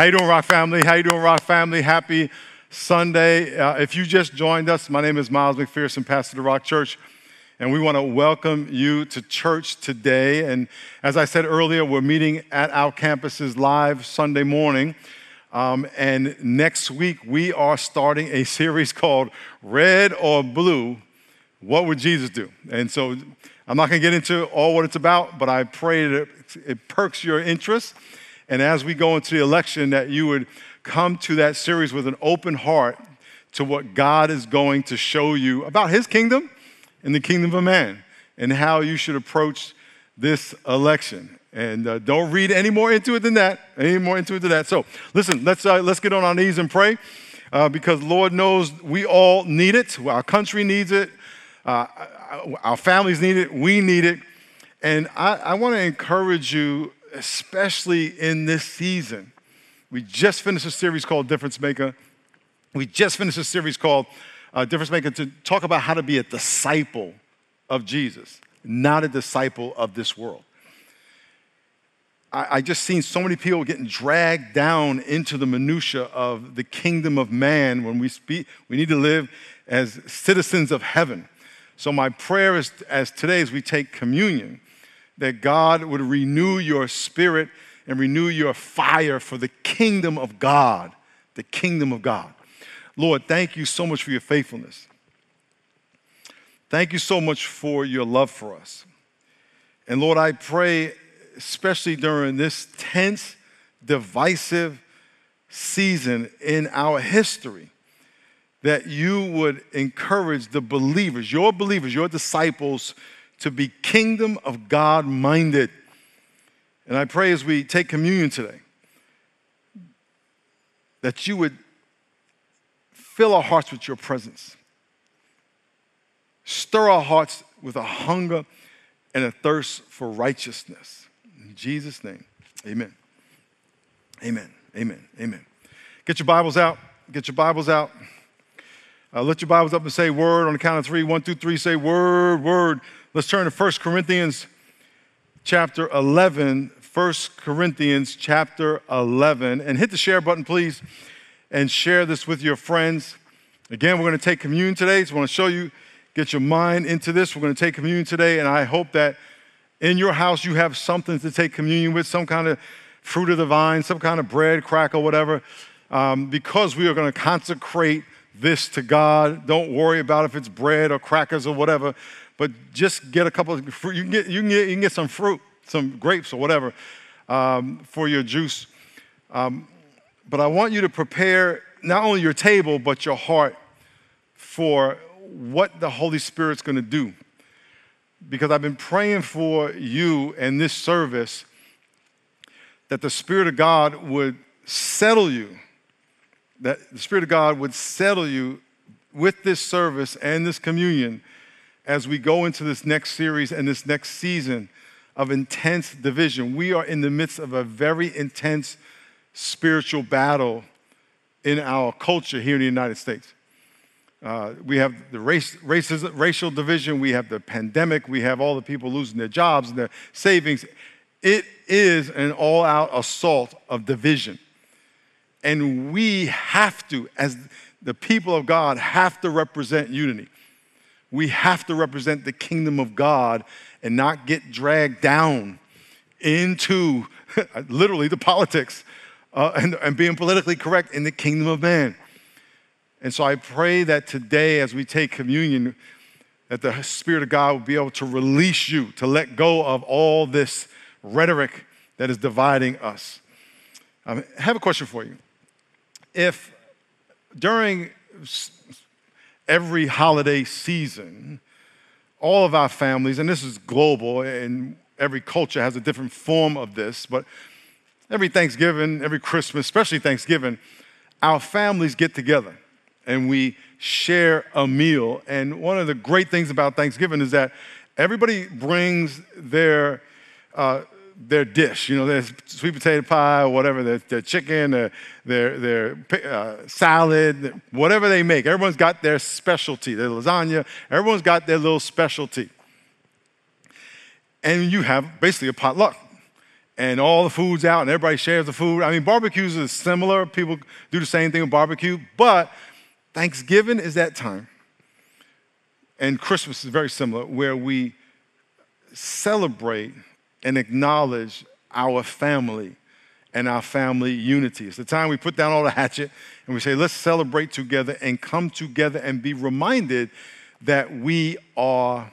How you doing, Rock Family? How you doing, Rock Family? Happy Sunday. Uh, if you just joined us, my name is Miles McPherson, pastor of the Rock Church, and we want to welcome you to church today. And as I said earlier, we're meeting at our campuses live Sunday morning. Um, and next week, we are starting a series called Red or Blue What Would Jesus Do? And so I'm not going to get into all what it's about, but I pray that it perks your interest. And as we go into the election, that you would come to that series with an open heart to what God is going to show you about his kingdom and the kingdom of man and how you should approach this election. And uh, don't read any more into it than that, any more into it than that. So listen, let's, uh, let's get on our knees and pray uh, because Lord knows we all need it. Our country needs it. Uh, our families need it. We need it. And I, I want to encourage you especially in this season. We just finished a series called Difference Maker. We just finished a series called uh, Difference Maker to talk about how to be a disciple of Jesus, not a disciple of this world. I, I just seen so many people getting dragged down into the minutia of the kingdom of man when we speak. We need to live as citizens of heaven. So my prayer is as today as we take communion that God would renew your spirit and renew your fire for the kingdom of God. The kingdom of God. Lord, thank you so much for your faithfulness. Thank you so much for your love for us. And Lord, I pray, especially during this tense, divisive season in our history, that you would encourage the believers, your believers, your disciples, to be kingdom of God minded. And I pray as we take communion today that you would fill our hearts with your presence, stir our hearts with a hunger and a thirst for righteousness. In Jesus' name, amen. Amen. Amen. Amen. Get your Bibles out. Get your Bibles out. Uh, your Bibles up and say word on the count of three. One, two, three. Say word, word. Let's turn to 1 Corinthians chapter 11. 1 Corinthians chapter 11. And hit the share button, please, and share this with your friends. Again, we're going to take communion today. So I want to show you, get your mind into this. We're going to take communion today, and I hope that in your house you have something to take communion with, some kind of fruit of the vine, some kind of bread, cracker, whatever, um, because we are going to consecrate this to God. Don't worry about if it's bread or crackers or whatever but just get a couple of fruit. You can get, you can get, you can get some fruit, some grapes or whatever um, for your juice. Um, but I want you to prepare not only your table, but your heart for what the Holy Spirit's going to do. Because I've been praying for you in this service that the Spirit of God would settle you, that the Spirit of God would settle you with this service and this communion as we go into this next series and this next season of intense division. We are in the midst of a very intense spiritual battle in our culture here in the United States. Uh, we have the race, racism, racial division, we have the pandemic, we have all the people losing their jobs and their savings. It is an all out assault of division. And we have to, as the people of God, have to represent unity we have to represent the kingdom of God and not get dragged down into literally the politics uh, and, and being politically correct in the kingdom of man. And so I pray that today, as we take communion, that the Spirit of God will be able to release you, to let go of all this rhetoric that is dividing us. Um, I have a question for you. If during every holiday season, all of our families, and this is global, and every culture has a different form of this, but every Thanksgiving, every Christmas, especially Thanksgiving, our families get together and we share a meal. And one of the great things about Thanksgiving is that everybody brings their uh, their dish. You know, their sweet potato pie or whatever, their, their chicken, their, their, their uh, salad, whatever they make. Everyone's got their specialty, their lasagna. Everyone's got their little specialty. And you have basically a potluck. and all the food's out and everybody shares the food. I mean, barbecues is similar. People do the same thing with barbecue, but Thanksgiving is that time. And Christmas is very similar, where we celebrate and acknowledge our family and our family unity. It's the time we put down all the hatchet and we say, let's celebrate together and come together and be reminded that we are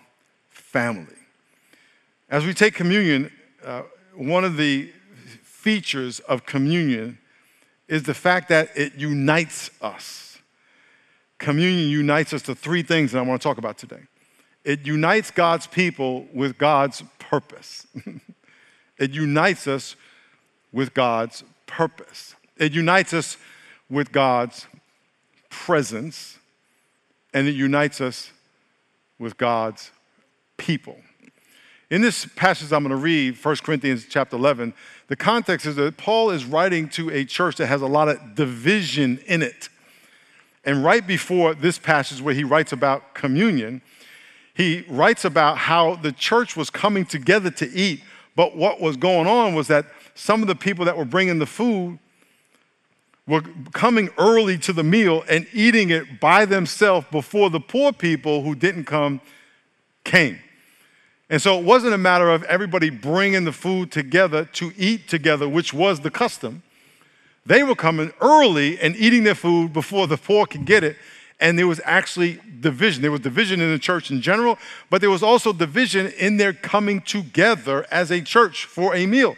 family. As we take communion, uh, one of the features of communion is the fact that it unites us. Communion unites us to three things that I want to talk about today. It unites God's people with God's purpose. it unites us with God's purpose. It unites us with God's presence, and it unites us with God's people. In this passage I'm going to read, 1 Corinthians chapter 11, the context is that Paul is writing to a church that has a lot of division in it. And right before this passage where he writes about communion, he writes about how the church was coming together to eat, but what was going on was that some of the people that were bringing the food were coming early to the meal and eating it by themselves before the poor people who didn't come came. And so it wasn't a matter of everybody bringing the food together to eat together, which was the custom. They were coming early and eating their food before the poor could get it. And there was actually division. There was division in the church in general, but there was also division in their coming together as a church for a meal.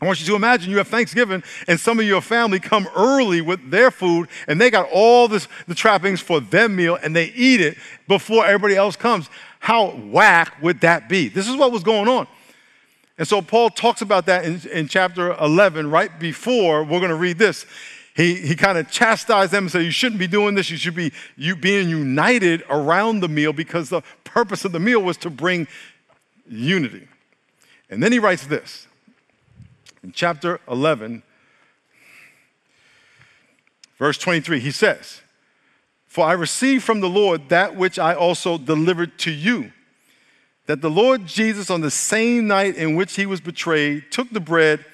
I want you to imagine you have Thanksgiving and some of your family come early with their food and they got all this, the trappings for their meal and they eat it before everybody else comes. How whack would that be? This is what was going on. And so Paul talks about that in, in chapter 11, right before we're going to read this. He, he kind of chastised them and said, You shouldn't be doing this. You should be you being united around the meal because the purpose of the meal was to bring unity. And then he writes this in chapter 11, verse 23. He says, for I received from the Lord that which I also delivered to you. That the Lord Jesus, on the same night in which he was betrayed, took the bread,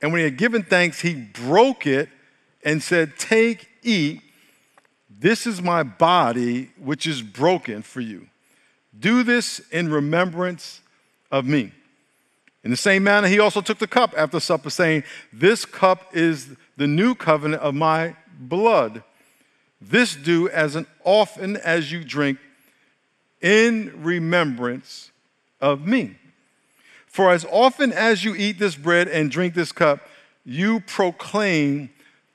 and when he had given thanks, he broke it and said, Take, eat. This is my body, which is broken for you. Do this in remembrance of me. In the same manner, he also took the cup after supper, saying, This cup is the new covenant of my blood this do as often as you drink in remembrance of me. For as often as you eat this bread and drink this cup, you proclaim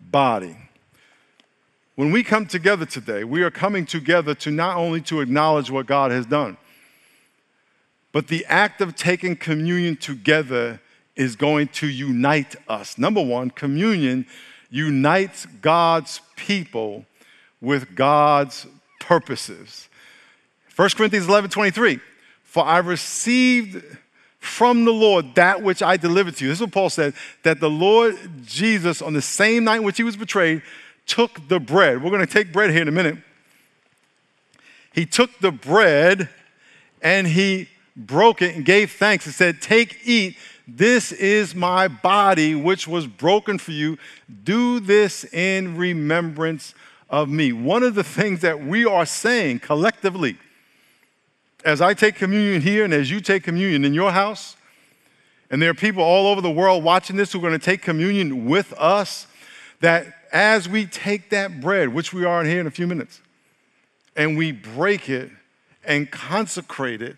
body. When we come together today, we are coming together to not only to acknowledge what God has done, but the act of taking communion together is going to unite us. Number one, communion unites God's people with God's purposes. 1 Corinthians 11 23. For I received from the Lord that which I delivered to you. This is what Paul said that the Lord Jesus, on the same night in which he was betrayed, took the bread. We're going to take bread here in a minute. He took the bread and he broke it and gave thanks and said, Take, eat. This is my body, which was broken for you. Do this in remembrance of me. One of the things that we are saying collectively, as I take communion here and as you take communion in your house, and there are people all over the world watching this who are going to take communion with us, that as we take that bread, which we are in here in a few minutes, and we break it and consecrate it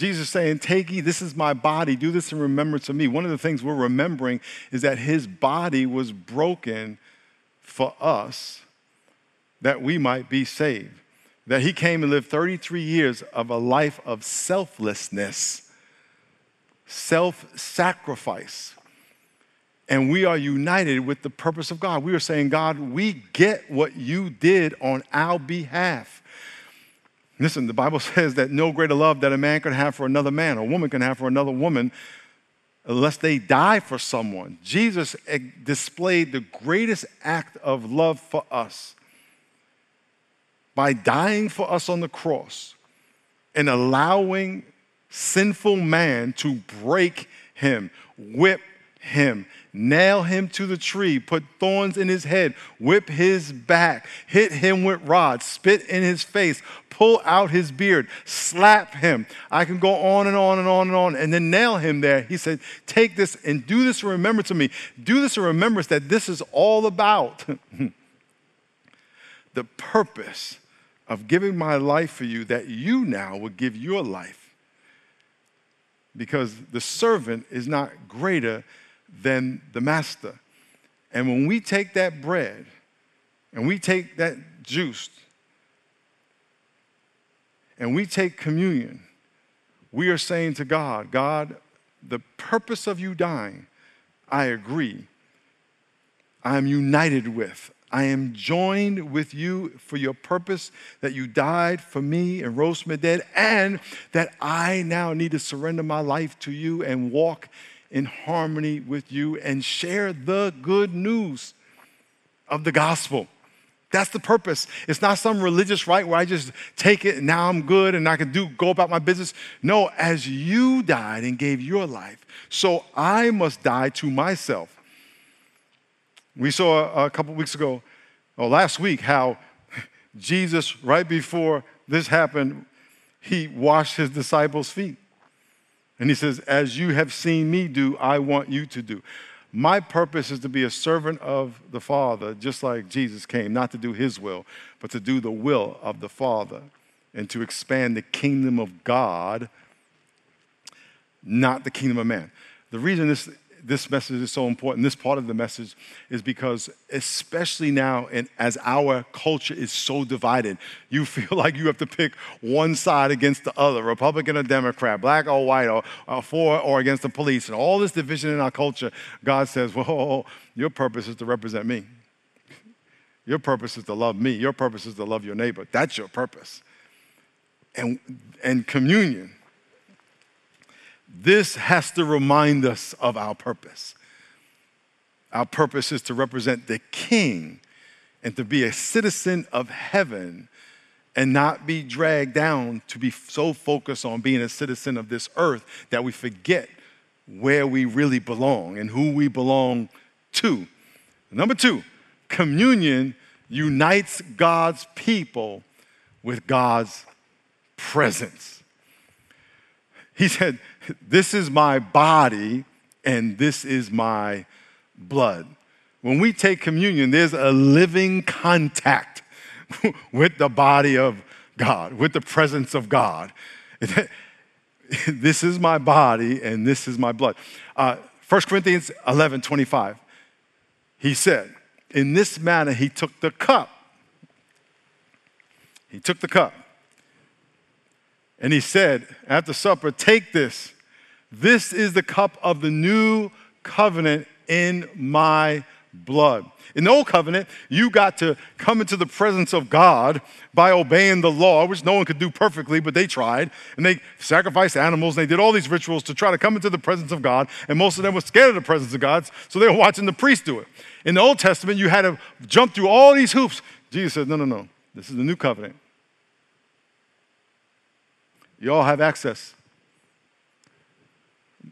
Jesus saying, Take ye, this is my body, do this in remembrance of me. One of the things we're remembering is that his body was broken for us that we might be saved. That he came and lived 33 years of a life of selflessness self sacrifice. And we are united with the purpose of God. We are saying, God, we get what you did on our behalf. Listen, the Bible says that no greater love that a man can have for another man, a woman can have for another woman, unless they die for someone. Jesus eh, displayed the greatest act of love for us by dying for us on the cross and allowing sinful man to break him, whip him, nail him to the tree, put thorns in his head, whip his back, hit him with rods, spit in his face, pull out his beard, slap him. I can go on and on and on and on, and then nail him there. He said, Take this and do this in remembrance to me. Do this in remembrance that this is all about the purpose of giving my life for you, that you now would give your life. Because the servant is not greater than the master. And when we take that bread and we take that juice and we take communion, we are saying to God, God, the purpose of you dying, I agree. I am united with. I am joined with you for your purpose that you died for me and rose from the dead, and that I now need to surrender my life to you and walk in harmony with you and share the good news of the gospel. That's the purpose. It's not some religious rite where I just take it and now I'm good and I can do go about my business. No, as you died and gave your life, so I must die to myself. We saw a couple weeks ago, or last week, how Jesus, right before this happened, he washed his disciples' feet. And he says, As you have seen me do, I want you to do. My purpose is to be a servant of the Father, just like Jesus came, not to do his will, but to do the will of the Father and to expand the kingdom of God, not the kingdom of man. The reason this this message is so important, this part of the message, is because, especially now, and as our culture is so divided, you feel like you have to pick one side against the other Republican or Democrat, black or white, or, or for or against the police, and all this division in our culture. God says, Whoa, your purpose is to represent me. Your purpose is to love me. Your purpose is to love your neighbor. That's your purpose. And, and communion this has to remind us of our purpose. Our purpose is to represent the King and to be a citizen of heaven and not be dragged down to be so focused on being a citizen of this earth that we forget where we really belong and who we belong to. Number two, communion unites God's people with God's presence. He said, This is my body and this is my blood. When we take communion, there's a living contact with the body of God, with the presence of God. this is my body and this is my blood. Uh, 1 Corinthians 11 25, he said, In this manner, he took the cup. He took the cup. And he said, After supper, take this. This is the cup of the new covenant in my blood. In the old covenant, you got to come into the presence of God by obeying the law, which no one could do perfectly, but they tried. And they sacrificed animals, and they did all these rituals to try to come into the presence of God. And most of them were scared of the presence of God, so they were watching the priest do it. In the Old Testament, you had to jump through all these hoops. Jesus said, No, no, no. This is the new covenant. You all have access.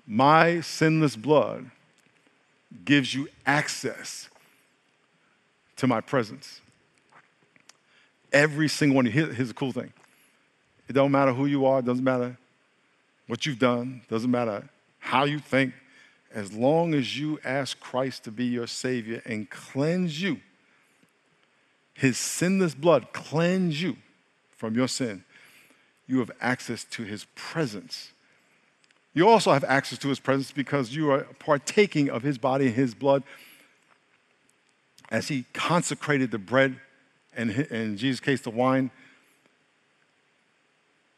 My sinless blood gives you access to my presence. Every single one. Here, here's the cool thing. It don't matter who you are, it doesn't matter what you've done, it doesn't matter how you think, as long as you ask Christ to be your Savior and cleanse you, His sinless blood cleanse you from your sin, you have access to his presence. You also have access to his presence because you are partaking of his body and his blood as he consecrated the bread and in Jesus' case, the wine.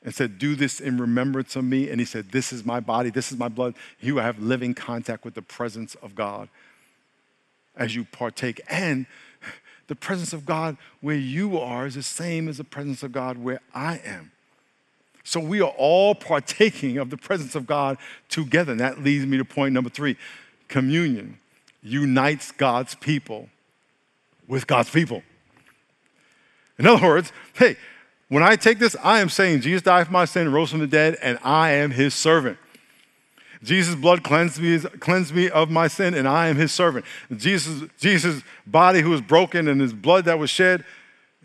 and said, Do this in remembrance of me. And he said, This is my body, this is my blood. You have living contact with the presence of God as you partake. And the presence of God where you are is the same as the presence of God where I am. So we are all partaking of the presence of God together. And that leads me to point number three communion unites God's people with God's people. In other words, hey, when I take this, I am saying Jesus died for my sin, and rose from the dead, and I am his servant. Jesus' blood cleansed me, cleansed me of my sin, and I am his servant. Jesus' Jesus' body, who was broken, and his blood that was shed,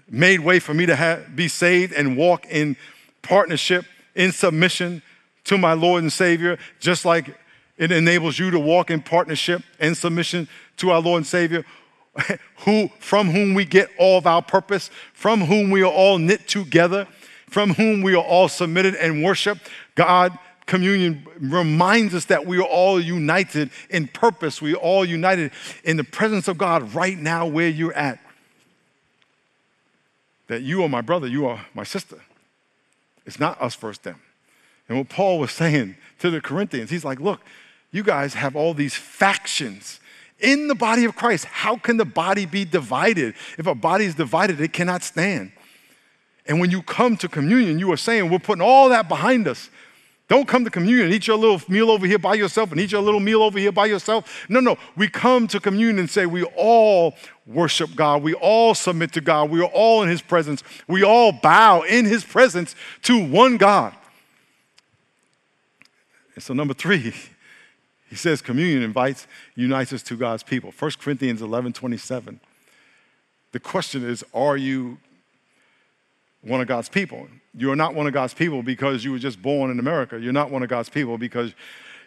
made way for me to have, be saved and walk in partnership, in submission to my Lord and Savior, just like it enables you to walk in partnership and submission to our Lord and Savior, who, from whom we get all of our purpose, from whom we are all knit together, from whom we are all submitted and worship. God, communion reminds us that we are all united in purpose. We are all united in the presence of God right now where you're at. That you are my brother, you are my sister. It's not us first, them. And what Paul was saying to the Corinthians, he's like, look, you guys have all these factions in the body of Christ. How can the body be divided? If a body is divided, it cannot stand. And when you come to communion, you are saying, We're putting all that behind us. Don't come to communion and eat your little meal over here by yourself and eat your little meal over here by yourself. No, no. We come to communion and say we all worship God. We all submit to God. We are all in His presence. We all bow in His presence to one God. And so, number three, he says communion invites, unites us to God's people. 1 Corinthians 11 27. The question is, are you one of God's people? You are not one of God's people because you were just born in America. You're not one of God's people because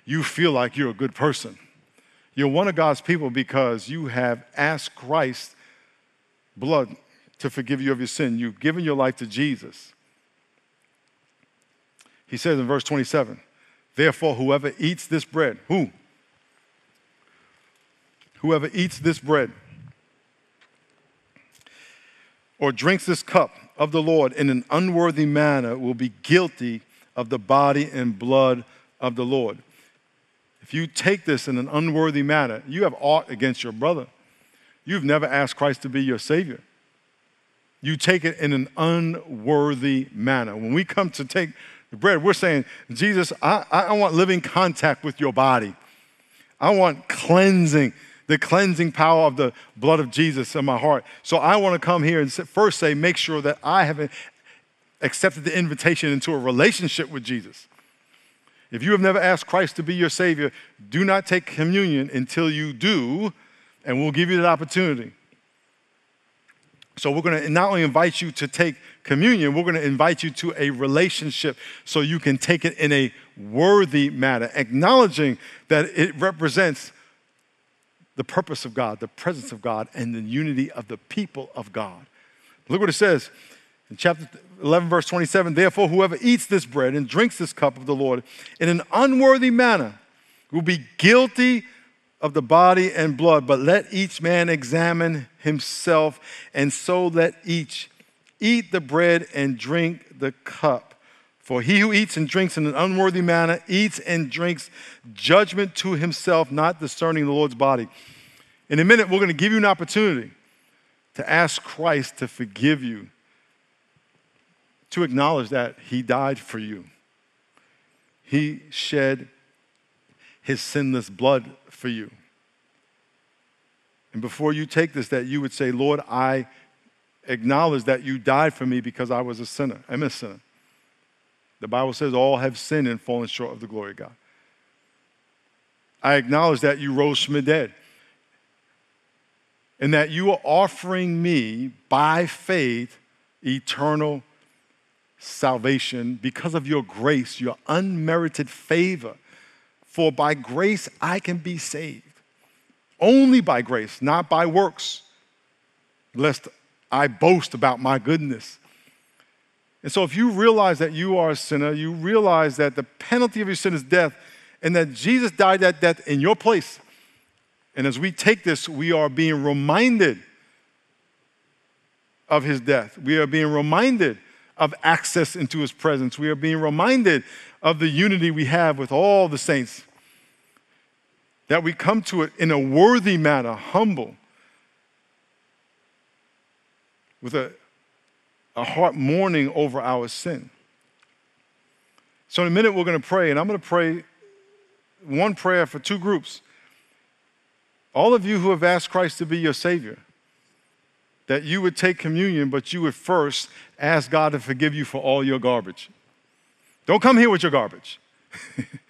you feel like you're a good person. You're one of God's people because you have asked Christ blood to forgive you of your sin. You've given your life to Jesus. He says in verse 27 Therefore, whoever eats this bread, who? Whoever eats this bread or drinks this cup of the Lord in an unworthy manner will be guilty of the body and blood of the Lord. If you take this in an unworthy manner, you have aught against your brother. You've never asked Christ to be your Savior. You take it in an unworthy manner. When we come to take the bread, we're saying, Jesus, I, I want living contact with your body. I want cleansing, the cleansing power of the blood of Jesus in my heart. So I want to come here and first say, make sure that I have accepted the invitation into a relationship with Jesus. If you have never asked Christ to be your Savior, do not take communion until you do, and we'll give you that opportunity. So we're going to not only invite you to take communion, we're going to invite you to a relationship so you can take it in a worthy manner, acknowledging that it represents the purpose of God, the presence of God, and the unity of the people of God. Look what it says in chapter 11, verse 27 Therefore, whoever eats this bread and drinks this cup of the Lord in an unworthy manner will be guilty of the body and blood, but let each man examine himself, and so let each eat the bread and drink the cup. For he who eats and drinks in an unworthy manner eats and drinks judgment to himself, not discerning the Lord's body. In a minute, we're going to give you an opportunity to ask Christ to forgive you, to acknowledge that he died for you. He shed his sinless blood for you. And before you take this, that you would say, Lord, I acknowledge that you died for me because I was a sinner. I'm a sinner. The Bible says all have sinned and fallen short of the glory of God. I acknowledge that you rose from the dead and that you are offering me by faith eternal salvation because of your grace, your unmerited favor. For by grace I can be saved. Only by grace, not by works, lest I boast about my goodness. And so, if you realize that you are a sinner, you realize that the penalty of your sin is death, and that Jesus died that death in your place. And as we take this, we are being reminded of his death. We are being reminded of access into his presence. We are being reminded of the unity we have with all the saints. That we come to it in a worthy manner, humble, with a, a heart mourning over our sin. So, in a minute, we're going to pray, and I'm going to pray one prayer for two groups. All of you who have asked Christ to be your Savior, that you would take communion, but you would first ask God to forgive you for all your garbage. Don't come here with your garbage.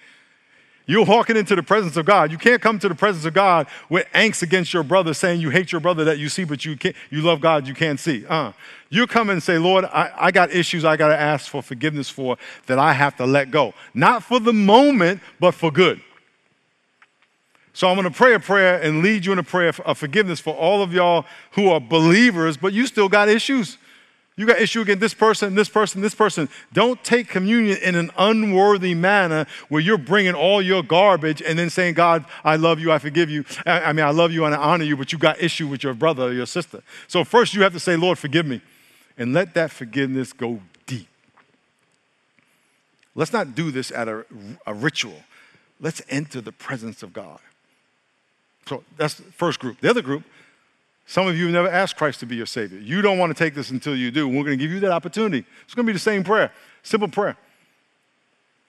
You're walking into the presence of God. You can't come to the presence of God with angst against your brother, saying you hate your brother that you see, but you can't, you love God you can't see. Uh, you come and say, Lord, I, I got issues I got to ask for forgiveness for that I have to let go. Not for the moment, but for good. So I'm going to pray a prayer and lead you in a prayer of forgiveness for all of y'all who are believers, but you still got issues. You got issue against this person, this person, this person. Don't take communion in an unworthy manner where you're bringing all your garbage and then saying, God, I love you, I forgive you. I, mean, I love you and I honor you, but you got issue with your brother or your sister. So first you have to say, Lord, forgive me. And let that forgiveness go deep. Let's not do this at a, a ritual. Let's enter the presence of God. So that's the first group. The other group, some of you have never asked Christ to be your Savior. You don't want to take this until you do. We're going to give you that opportunity. It's going to be the same prayer, simple prayer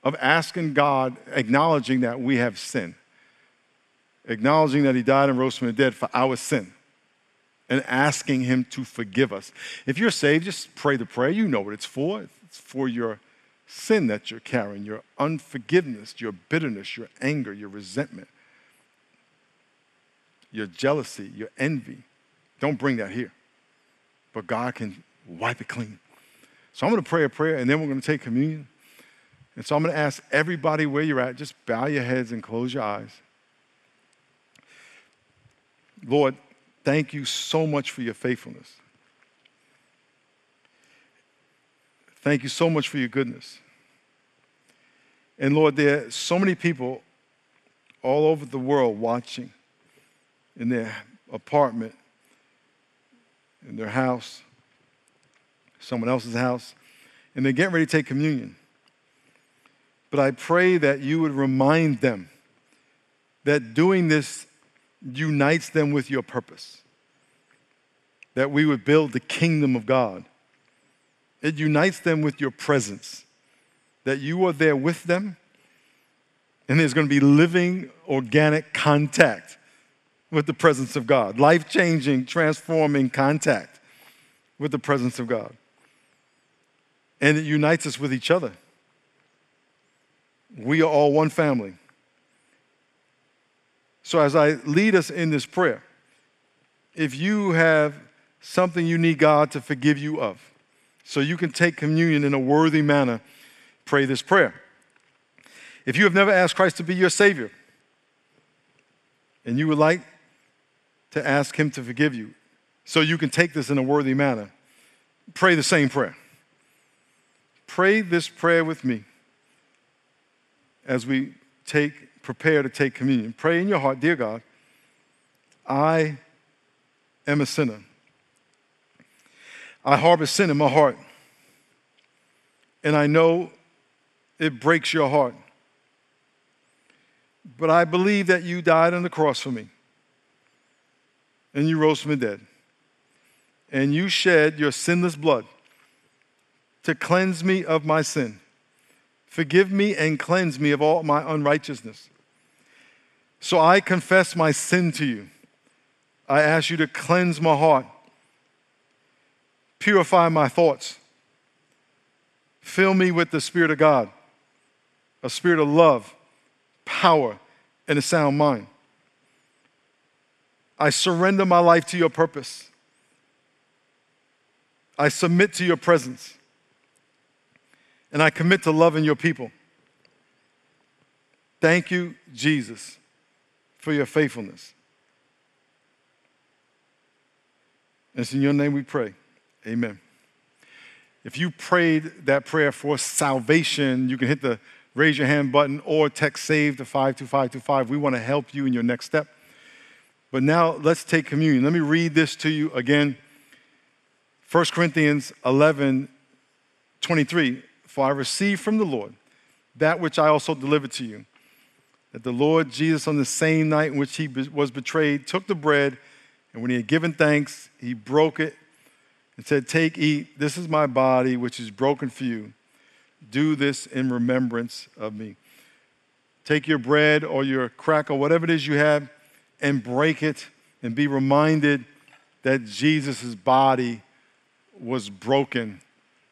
of asking God, acknowledging that we have sin, acknowledging that He died and rose from the dead for our sin, and asking Him to forgive us. If you're saved, just pray the prayer. You know what it's for. It's for your sin that you're carrying, your unforgiveness, your bitterness, your anger, your resentment, your jealousy, your envy don't bring that here. But God can wipe it clean. So I'm going to pray a prayer and then we're going to take communion. And so I'm going to ask everybody where you're at, just bow your heads and close your eyes. Lord, thank you so much for your faithfulness. Thank you so much for your goodness. And Lord, there are so many people all over the world watching in their apartment, in their house, someone else's house, and they're getting ready to take communion. But I pray that you would remind them that doing this unites them with your purpose, that we would build the kingdom of God. It unites them with your presence, that you are there with them, and there's going to be living, organic contact with the presence of God, life changing, transforming contact with the presence of God. And it unites us with each other. We are all one family. So, as I lead us in this prayer, if you have something you need God to forgive you of, so you can take communion in a worthy manner, pray this prayer. If you have never asked Christ to be your Savior, and you would like to ask Him to forgive you so you can take this in a worthy manner. Pray the same prayer. Pray this prayer with me as we take, prepare to take communion. Pray in your heart, dear God, I am a sinner. I harbor sin in my heart. And I know it breaks your heart. But I believe that you died on the cross for me and you rose from the dead. And you shed your sinless blood to cleanse me of my sin. Forgive me and cleanse me of all my unrighteousness. So I confess my sin to you. I ask you to cleanse my heart, purify my thoughts, fill me with the Spirit of God, a spirit of love, power, and a sound mind. I surrender my life to your purpose. I submit to your presence. And I commit to loving your people. Thank you, Jesus, for your faithfulness. And it's in your name we pray. Amen. If you prayed that prayer for salvation, you can hit the raise your hand button or text save to 52525. We want to help you in your next step. But now let's take communion. Let me read this to you again. 1 Corinthians 11, 23 For I received from the Lord that which I also delivered to you, that the Lord Jesus, on the same night in which he was betrayed, took the bread, and when he had given thanks, he broke it and said, Take, eat, this is my body, which is broken for you. Do this in remembrance of me. Take your bread or your cracker, whatever it is you have, and break it and be reminded that Jesus' body was broken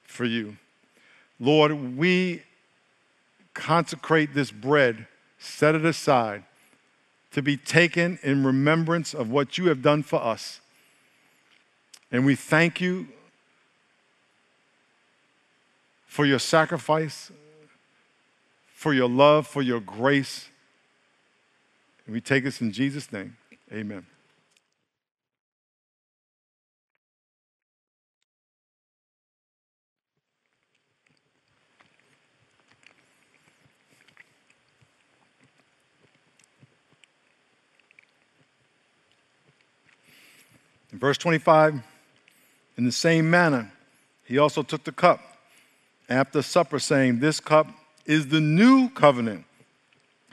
for you. Lord, we consecrate this bread, set it aside to be taken in remembrance of what you have done for us. And we thank you for your sacrifice, for your love, for your grace. And we take this in Jesus' name. Amen. In verse 25, in the same manner, he also took the cup after supper, saying, This cup is the new covenant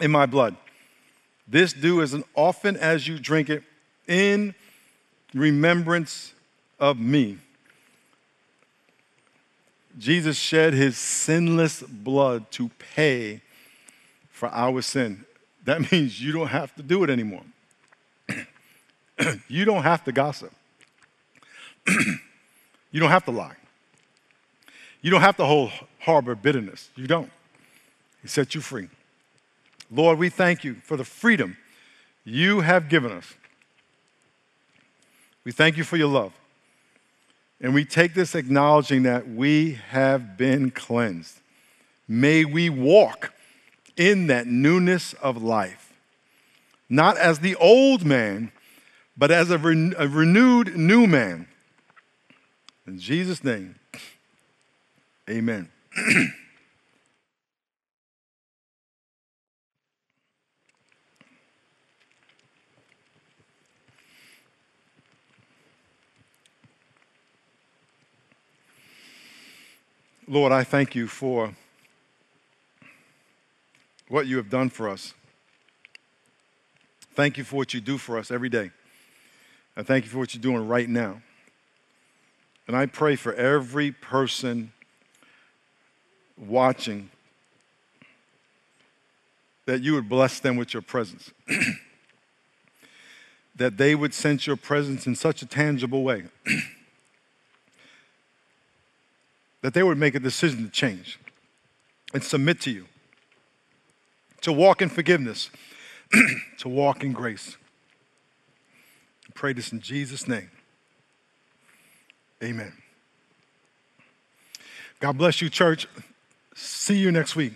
in my blood. This do as often as you drink it in remembrance of me. Jesus shed his sinless blood to pay for our sin. That means you don't have to do it anymore. you don't have to gossip. you don't have to lie. You don't have to hold harbor bitterness. You don't. He set you free. Lord, we thank you for the freedom you have given us. We thank you for your love. And we take this acknowledging that we have been cleansed. May we walk in that newness of life, not as the old man, but as a, re- a renewed new man. In Jesus' name, amen. Lord, I thank you for what you have done for us. Thank you for what you do for us every day. I thank you for what you're doing right now. And I pray for every person watching that you would bless them with your presence. that they would sense your presence in such a tangible way that they would make a decision to change and submit to you, to walk in forgiveness, to walk in grace. I pray this in Jesus' name. Amen. God bless you, church. See you next week.